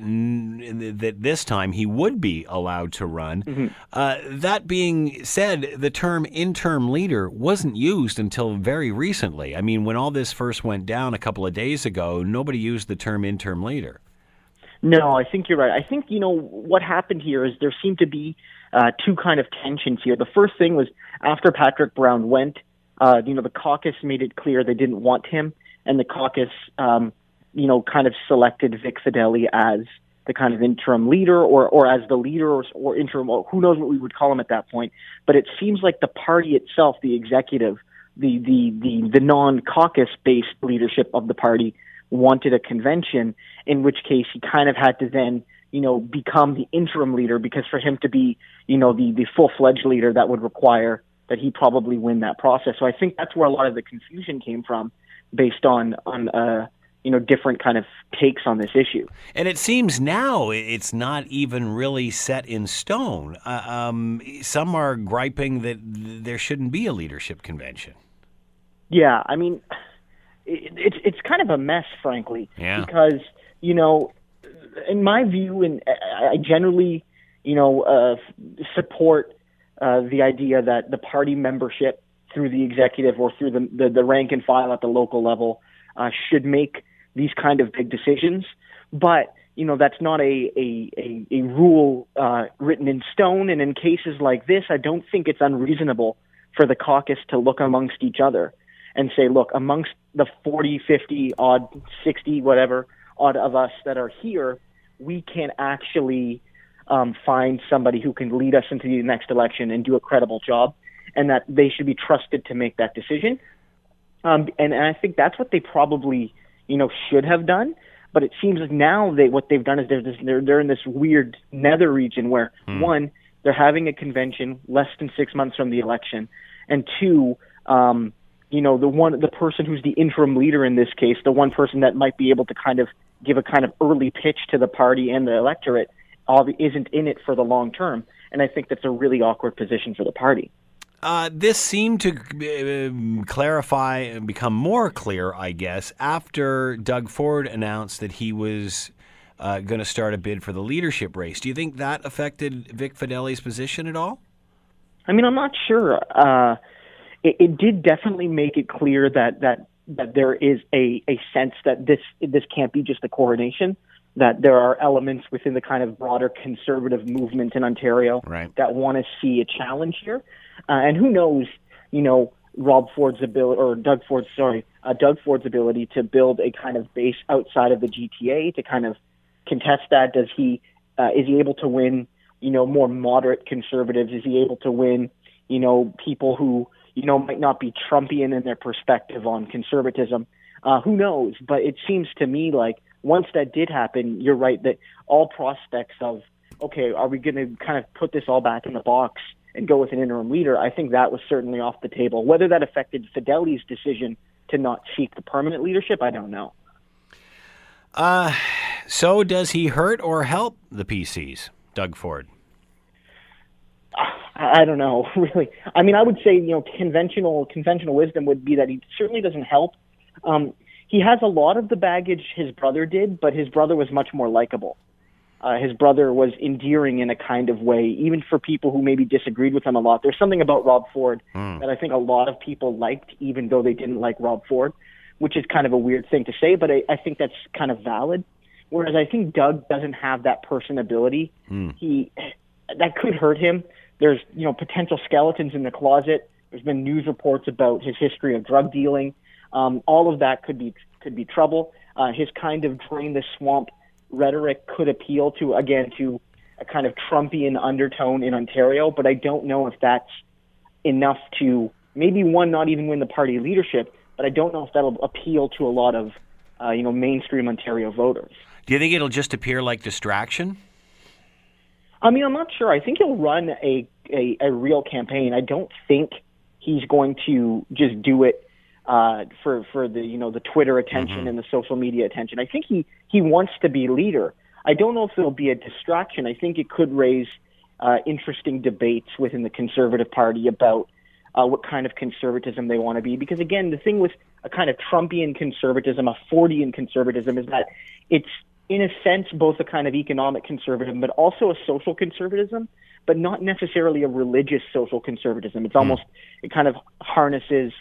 that this time he would be allowed to run. Mm-hmm. Uh, that being said, the term interim leader wasn't used until very recently. I mean, when all this first went down a couple of days ago, nobody used the term interim leader. No, I think you're right. I think you know what happened here is there seemed to be uh, two kind of tensions here. The first thing was after Patrick Brown went uh, you know, the caucus made it clear they didn't want him, and the caucus, um, you know, kind of selected Vic Fedeli as the kind of interim leader or, or as the leader or, or interim, or who knows what we would call him at that point. But it seems like the party itself, the executive, the, the, the, the non-caucus based leadership of the party wanted a convention, in which case he kind of had to then, you know, become the interim leader because for him to be, you know, the, the full-fledged leader that would require that he probably win that process. So I think that's where a lot of the confusion came from, based on on uh, you know different kind of takes on this issue. And it seems now it's not even really set in stone. Uh, um, some are griping that there shouldn't be a leadership convention. Yeah, I mean, it, it's it's kind of a mess, frankly, yeah. because you know, in my view, and I generally, you know, uh, support uh, the idea that the party membership through the executive or through the, the, the rank and file at the local level uh, should make these kind of big decisions. But you know that's not a a, a, a rule uh, written in stone. And in cases like this, I don't think it's unreasonable for the caucus to look amongst each other and say, look, amongst the 40, 50, odd, 60, whatever, odd of us that are here, we can actually um, find somebody who can lead us into the next election and do a credible job, and that they should be trusted to make that decision. Um, and, and I think that's what they probably, you know, should have done. But it seems like now they what they've done is they're this, they're they're in this weird nether region where one they're having a convention less than six months from the election, and two, um, you know, the one the person who's the interim leader in this case, the one person that might be able to kind of give a kind of early pitch to the party and the electorate, isn't in it for the long term, and I think that's a really awkward position for the party. Uh, this seemed to uh, clarify and become more clear, I guess, after Doug Ford announced that he was uh, going to start a bid for the leadership race. Do you think that affected Vic Fedeli's position at all? I mean, I'm not sure. Uh, it, it did definitely make it clear that that that there is a a sense that this this can't be just a coronation. That there are elements within the kind of broader conservative movement in Ontario Right. that want to see a challenge here. Uh, and who knows, you know, Rob Ford's ability or Doug Ford's sorry, uh, Doug Ford's ability to build a kind of base outside of the GTA to kind of contest that. Does he uh, is he able to win? You know, more moderate conservatives. Is he able to win? You know, people who you know might not be Trumpian in their perspective on conservatism. Uh, who knows? But it seems to me like once that did happen, you're right that all prospects of okay, are we going to kind of put this all back in the box and go with an interim leader? I think that was certainly off the table. Whether that affected Fedeli's decision to not seek the permanent leadership, I don't know. Uh, so does he hurt or help the PCs, Doug Ford? I I don't know, really. I mean, I would say you know conventional conventional wisdom would be that he certainly doesn't help. Um, he has a lot of the baggage his brother did, but his brother was much more likable. Uh, his brother was endearing in a kind of way, even for people who maybe disagreed with him a lot. There's something about Rob Ford that I think a lot of people liked, even though they didn't like Rob Ford, which is kind of a weird thing to say, but I, I think that's kind of valid. Whereas I think Doug doesn't have that personability. He that could hurt him. There's you know potential skeletons in the closet. There's been news reports about his history of drug dealing. Um, all of that could be could be trouble. Uh, his kind of drain the swamp rhetoric could appeal to again to a kind of Trumpian undertone in Ontario, but I don't know if that's enough to maybe one not even win the party leadership, but I don't know if that'll appeal to a lot of uh, you know mainstream Ontario voters. Do you think it'll just appear like distraction? I mean, I'm not sure. I think he'll run a, a, a real campaign. I don't think he's going to just do it uh, for for the you know the Twitter attention and the social media attention. I think he he wants to be leader. I don't know if it'll be a distraction. I think it could raise uh, interesting debates within the Conservative Party about uh, what kind of conservatism they want to be. Because again, the thing with a kind of Trumpian conservatism, a Fordian conservatism, is that it's in a sense both a kind of economic conservatism, but also a social conservatism, but not necessarily a religious social conservatism. It's almost it kind of harnesses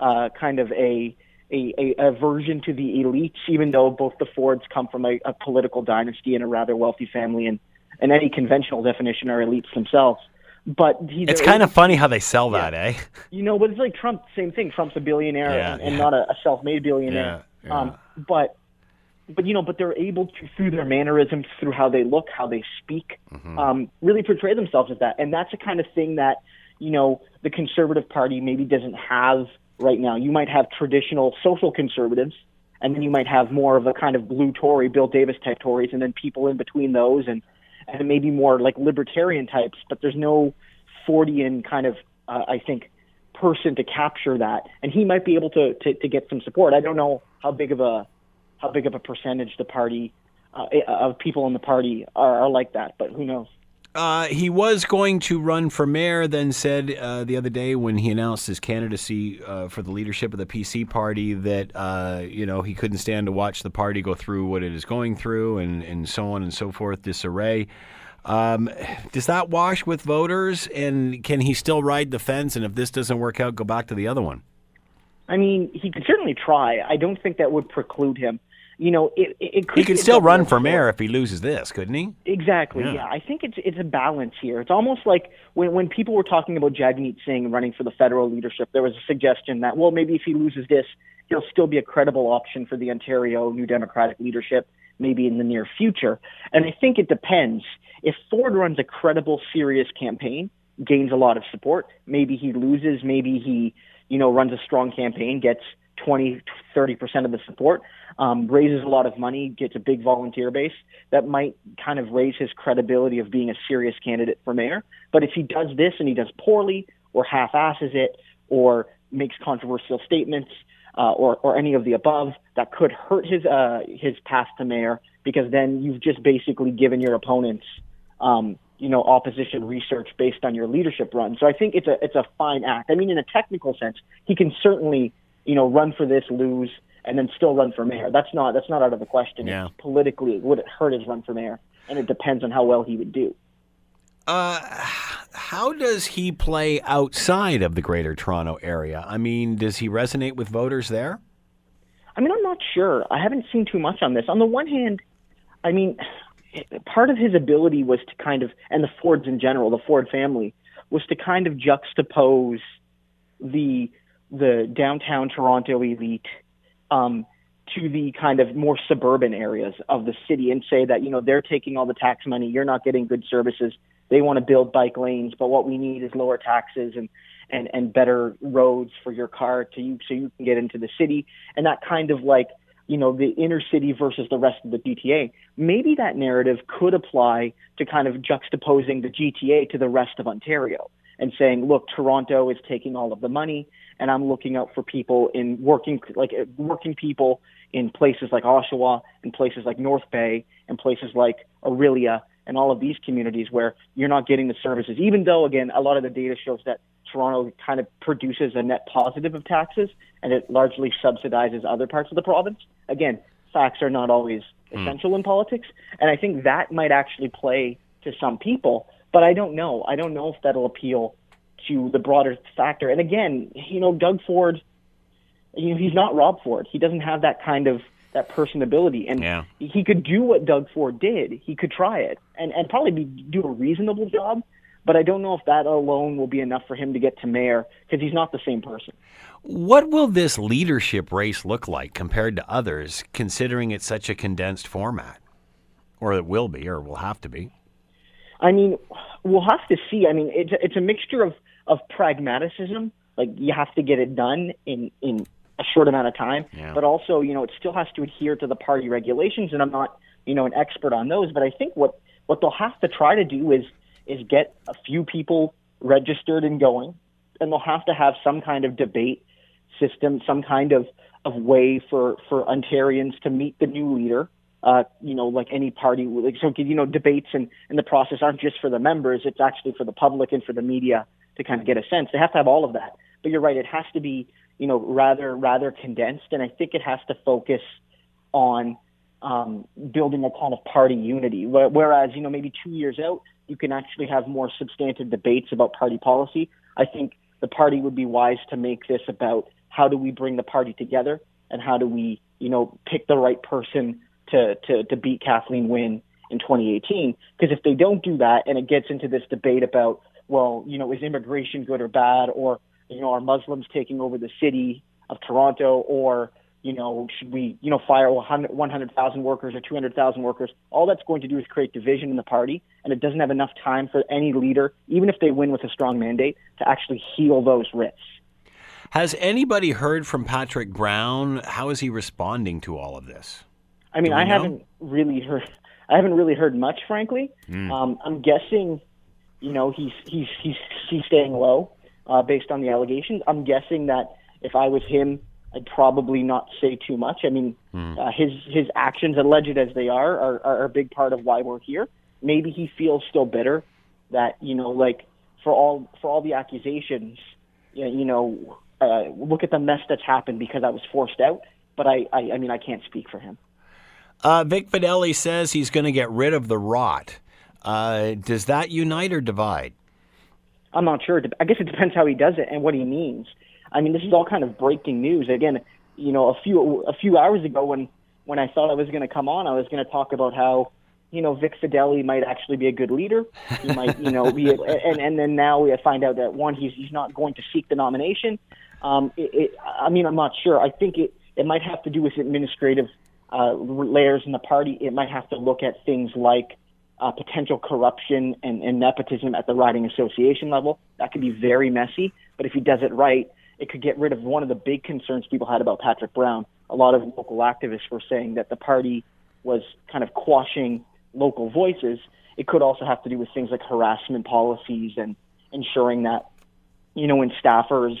uh, kind of a, a, a aversion to the elites, even though both the Fords come from a, a political dynasty and a rather wealthy family, and, and any conventional definition are elites themselves. But he's It's kind of funny how they sell that, eh? you know, but it's like Trump, same thing. Trump's a billionaire Yeah, and, and yeah. not a, a self-made billionaire. Um, but, but you know, but they're able to, through their mannerisms, through how they look, how they speak, Mm-hmm. um, really portray themselves as that. And that's the kind of thing that you know the Conservative Party maybe doesn't have right now. You might have traditional social conservatives, and then you might have more of a kind of blue Tory, Bill Davis type Tories, and then people in between those, and and maybe more like libertarian types. But there's no Fordian kind of, uh, I think, person to capture that, and he might be able to, to to get some support. I don't know how big of a how big of a percentage the party uh, of people in the party are, are like that, but who knows? Uh, he was going to run for mayor, then said uh, the other day when he announced his candidacy uh, for the leadership of the PC party that uh, you know he couldn't stand to watch the party go through what it is going through and, and so on and so forth, disarray. Um, does that wash with voters? And can he still ride the fence? And if this doesn't work out, go back to the other one? I mean, he could certainly try. I don't think that would preclude him. You know, it, it, could. He could still run for mayor if he loses this, couldn't he? Exactly. Yeah. Yeah. I think it's it's a balance here. It's almost like when when people were talking about Jagmeet Singh running for the federal leadership, there was a suggestion that well maybe if he loses this, he'll still be a credible option for the Ontario New Democratic leadership, maybe in the near future. And I think it depends. If Ford runs a credible, serious campaign, gains a lot of support, maybe he loses, maybe he, you know, runs a strong campaign, gets 20, 30% of the support, um, raises a lot of money, gets a big volunteer base, that might kind of raise his credibility of being a serious candidate for mayor. But if he does this and he does poorly or half asses it or makes controversial statements uh, or, or any of the above, that could hurt his, uh, his path to mayor because then you've just basically given your opponents, um, you know, opposition research based on your leadership run. So I think it's a, it's a fine act. I mean, in a technical sense, he can certainly you know, run for this, lose, and then still run for mayor. That's not that's not out of the question. Yeah. It's politically, would it hurt his run for mayor? And it depends on how well he would do. Uh, how does he play outside of the Greater Toronto area? I mean, does he resonate with voters there? I mean, I'm not sure. I haven't seen too much on this. On the one hand, I mean, part of his ability was to kind of, and the Fords in general, the Ford family, was to kind of juxtapose the the downtown Toronto elite um, to the kind of more suburban areas of the city and say that you know they're taking all the tax money, you're not getting good services. They want to build bike lanes, but what we need is lower taxes and and and better roads for your car to you so you can get into the city and that kind of like you know the inner city versus the rest of the GTA. Maybe that narrative could apply to kind of juxtaposing the GTA to the rest of Ontario and saying, look, Toronto is taking all of the money and I'm looking out for people in working like working people in places like Oshawa, and places like North Bay, and places like Orillia, and all of these communities where you're not getting the services. Even though, again, a lot of the data shows that Toronto kind of produces a net positive of taxes, and it largely subsidizes other parts of the province. Again, facts are not always mm. essential in politics, and I think that might actually play to some people. But I don't know. I don't know if that'll appeal to the broader factor. And again, you know, Doug Ford, you know, he's not Rob Ford. He doesn't have that kind of that personability, and yeah. he could do what Doug Ford did. He could try it and and probably be, do a reasonable job. But I don't know if that alone will be enough for him to get to mayor because he's not the same person. What will this leadership race look like compared to others, considering it's such a condensed format? Or it will be, or will have to be. I mean, we'll have to see. I mean, it's it's a mixture of of pragmatism, like you have to get it done in in a short amount of time, yeah. but also you know it still has to adhere to the party regulations. And I'm not you know an expert on those, but I think what what they'll have to try to do is is get a few people registered and going, and they'll have to have some kind of debate system, some kind of of way for for Ontarians to meet the new leader uh, you know, like any party, like so, you know, debates and, and the process aren't just for the members; it's actually for the public and for the media to kind of get a sense. They have to have all of that. But you're right; it has to be, you know, rather rather condensed, and I think it has to focus on um, building a kind of party unity. Whereas, you know, maybe two years out, you can actually have more substantive debates about party policy. I think the party would be wise to make this about how do we bring the party together and how do we, you know, pick the right person to, to, to beat Kathleen Wynne in 2018. Because if they don't do that and it gets into this debate about, well, you know, is immigration good or bad? Or, you know, are Muslims taking over the city of Toronto? Or, you know, should we, you know, fire 100,000 workers or 200,000 workers? All that's going to do is create division in the party, and it doesn't have enough time for any leader, even if they win with a strong mandate, to actually heal those rifts. Has anybody heard from Patrick Brown? How is he responding to all of this? I mean, I know? haven't really heard. I haven't really heard much, frankly. Mm. Um, I'm guessing, you know, he's he's he's he's staying low uh, based on the allegations. I'm guessing that if I was him, I'd probably not say too much. I mean, mm. uh, his his actions, alleged as they are, are, are a big part of why we're here. Maybe he feels still bitter that you know, like for all for all the accusations, you know, uh, look at the mess that's happened because I was forced out. But I, I, I mean, I can't speak for him. Uh, Vic Fedeli says he's going to get rid of the rot. Uh, does that unite or divide? I'm not sure. I guess it depends how he does it and what he means. I mean, this is all kind of breaking news. Again, you know, a few a few hours ago when when I thought I was going to come on, I was going to talk about how you know Vic Fedeli might actually be a good leader. He might, you know, be, a, and and then now we find out that one, he's he's not going to seek the nomination. Um, it, it, I mean, I'm not sure. I think it It might have to do with administrative uh, layers in the party. It might have to look at things like uh, potential corruption and, and nepotism at the riding association level. That could be very messy, but if he does it right, it could get rid of one of the big concerns people had about Patrick Brown. A lot of local activists were saying that the party was kind of quashing local voices. It could also have to do with things like harassment policies and ensuring that, you know, when staffers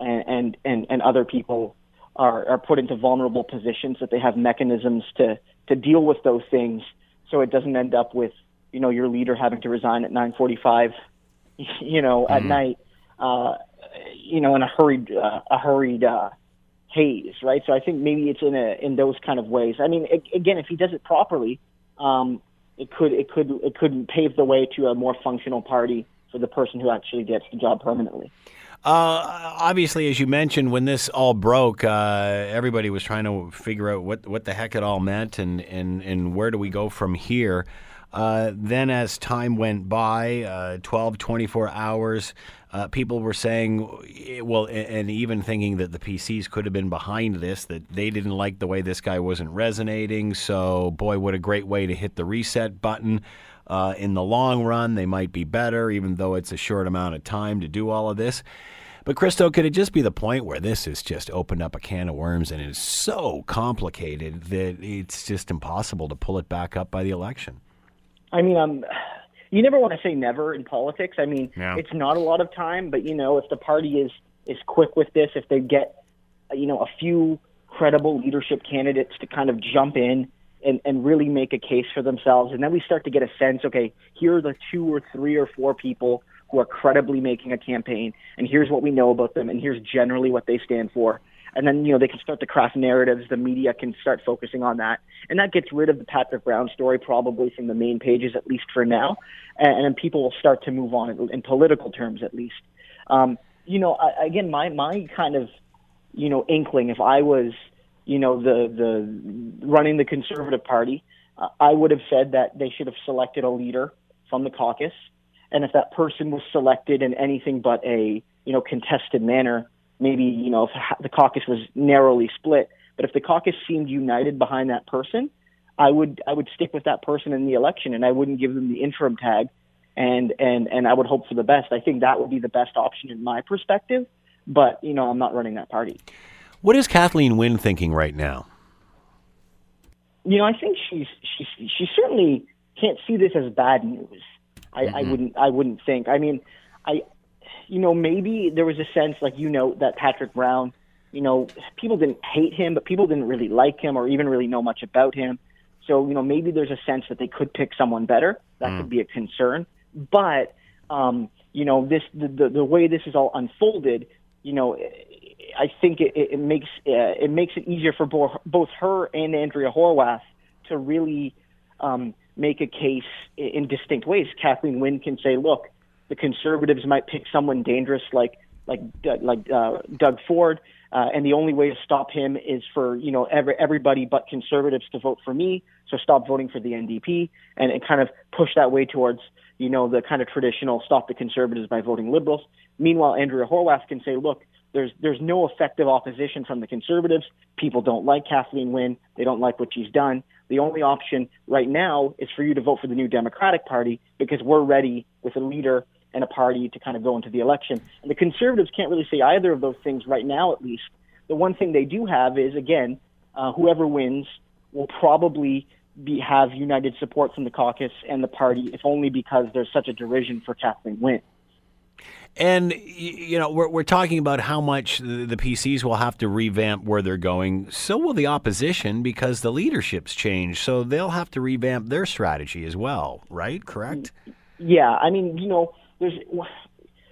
and and and, and other people are, are put into vulnerable positions, that they have mechanisms to to deal with those things, so it doesn't end up with you know your leader having to resign at 9:45, you know, at mm-hmm. night, uh, you know, in a hurried uh, a hurried uh, haze, right? So I think maybe it's in a in those kind of ways. I mean, again, if he does it properly, um, it could it could it could pave the way to a more functional party for the person who actually gets the job permanently. Uh, obviously, as you mentioned, when this all broke, uh, everybody was trying to figure out what, what the heck it all meant and, and, and where do we go from here. Uh, then, as time went by, uh, 12, 24 hours, uh, people were saying, eh, well, and even thinking that the PCs could have been behind this, that they didn't like the way this guy wasn't resonating. So, boy, what a great way to hit the reset button. Uh, in the long run, they might be better, even though it's a short amount of time to do all of this. But Christo, could it just be the point where this has just opened up a can of worms and it is so complicated that it's just impossible to pull it back up by the election? I mean, um, you never want to say never in politics. I mean, yeah. it's not a lot of time, but you know, if the party is is quick with this, if they get, you know, a few credible leadership candidates to kind of jump in and, and really make a case for themselves. And then we start to get a sense, okay, here are the two or three or four people who are credibly making a campaign, and here's what we know about them, and here's generally what they stand for. And then, you know, they can start to craft narratives. The media can start focusing on that. And that gets rid of the Patrick Brown story probably from the main pages, at least for now. And, then people will start to move on in, in political terms, at least. Um, you know, I, again, my, my kind of, you know, inkling, if I was, you know, the, the running the Conservative Party, uh, I would have said that they should have selected a leader from the caucus and if that person was selected in anything but a you know contested manner, maybe you know if the caucus was narrowly split, but if the caucus seemed united behind that person, I would I would stick with that person in the election, and I wouldn't give them the interim tag, and and and I would hope for the best. I think that would be the best option in my perspective, but you know I'm not running that party. What is Kathleen Wynne thinking right now? You know, I think she's she's she certainly can't see this as bad news. I, mm-hmm. I wouldn't I wouldn't think. I mean, I you know maybe there was a sense like you know that Patrick Brown, you know, people didn't hate him, but people didn't really like him or even really know much about him. So you know maybe there's a sense that they could pick someone better. That mm. could be a concern. But um, you know this the, the the way this is all unfolded, you know. I think it, it makes uh, it makes it easier for both both her and Andrea Horwath to really um, make a case in distinct ways. Kathleen Wynne can say, look, the conservatives might pick someone dangerous like like like uh, Doug Ford, uh, and the only way to stop him is for you know every, everybody but conservatives to vote for me. So stop voting for the NDP, and, and kind of push that way towards you know the kind of traditional stop the conservatives by voting liberals. Meanwhile, Andrea Horwath can say, look, there's there's no effective opposition from the conservatives. People don't like Kathleen Wynne. They don't like what she's done. The only option right now is for you to vote for the new Democratic Party because we're ready with a leader and a party to kind of go into the election. And the conservatives can't really say either of those things right now, at least. The one thing they do have is, again, uh, whoever wins will probably be, have united support from the caucus and the party, if only because there's such a derision for Kathleen Wynne. And you know, we're we're talking about how much the PCs will have to revamp where they're going. So will the opposition because the leadership's changed. So they'll have to revamp their strategy as well, right? Correct? Yeah, I mean, you know, there's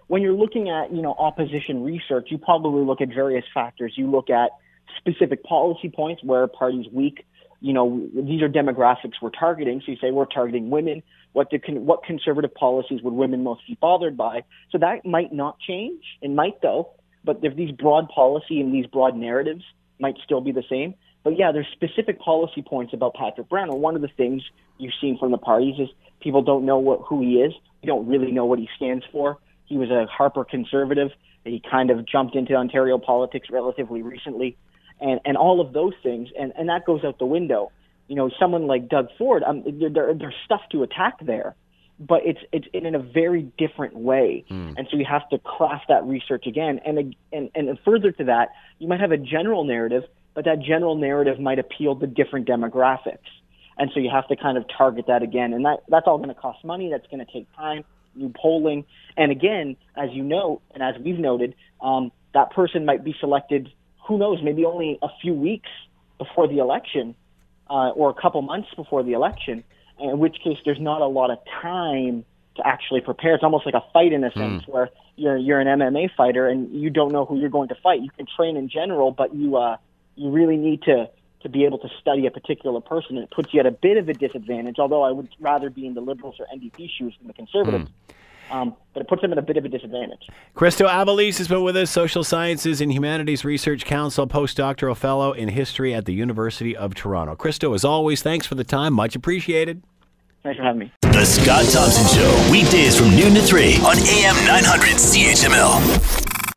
when you're looking at you know opposition research, you probably look at various factors. You look at specific policy points where a party's weak. You know, these are demographics we're targeting. So you say we're targeting women what con- what conservative policies would women most be bothered by? So that might not change. It might though. But if these broad policy and these broad narratives might still be the same. But yeah, there's specific policy points about Patrick Brown. And one of the things you've seen from the parties is people don't know what who he is. We don't really know what he stands for. He was a Harper conservative. He kind of jumped into Ontario politics relatively recently. And and all of those things, and and that goes out the window. You know, someone like Doug Ford, um, there, there's stuff to attack there, but it's it's in a very different way, mm. and so you have to craft that research again. And and and further to that, you might have a general narrative, but that general narrative might appeal to different demographics, and so you have to kind of target that again, and that that's all going to cost money. That's going to take time, new polling, and again, as you know, and as we've noted, um, that person might be selected. Who knows? Maybe only a few weeks before the election, uh, or a couple months before the election. In which case, there's not a lot of time to actually prepare. It's almost like a fight in a sense, mm. where you're you're an MMA fighter and you don't know who you're going to fight. You can train in general, but you uh, you really need to to be able to study a particular person. And it puts you at a bit of a disadvantage. Although I would rather be in the Liberals or NDP shoes than the Conservatives. Mm. Um, but it puts them at a bit of a disadvantage. Christo Aivalis has been with us, Social Sciences and Humanities Research Council, postdoctoral fellow in history at the University of Toronto. Christo, as always, thanks for the time. Much appreciated. Thanks for having me. The Scott Thompson Show, weekdays from noon to 3 on AM 900 CHML.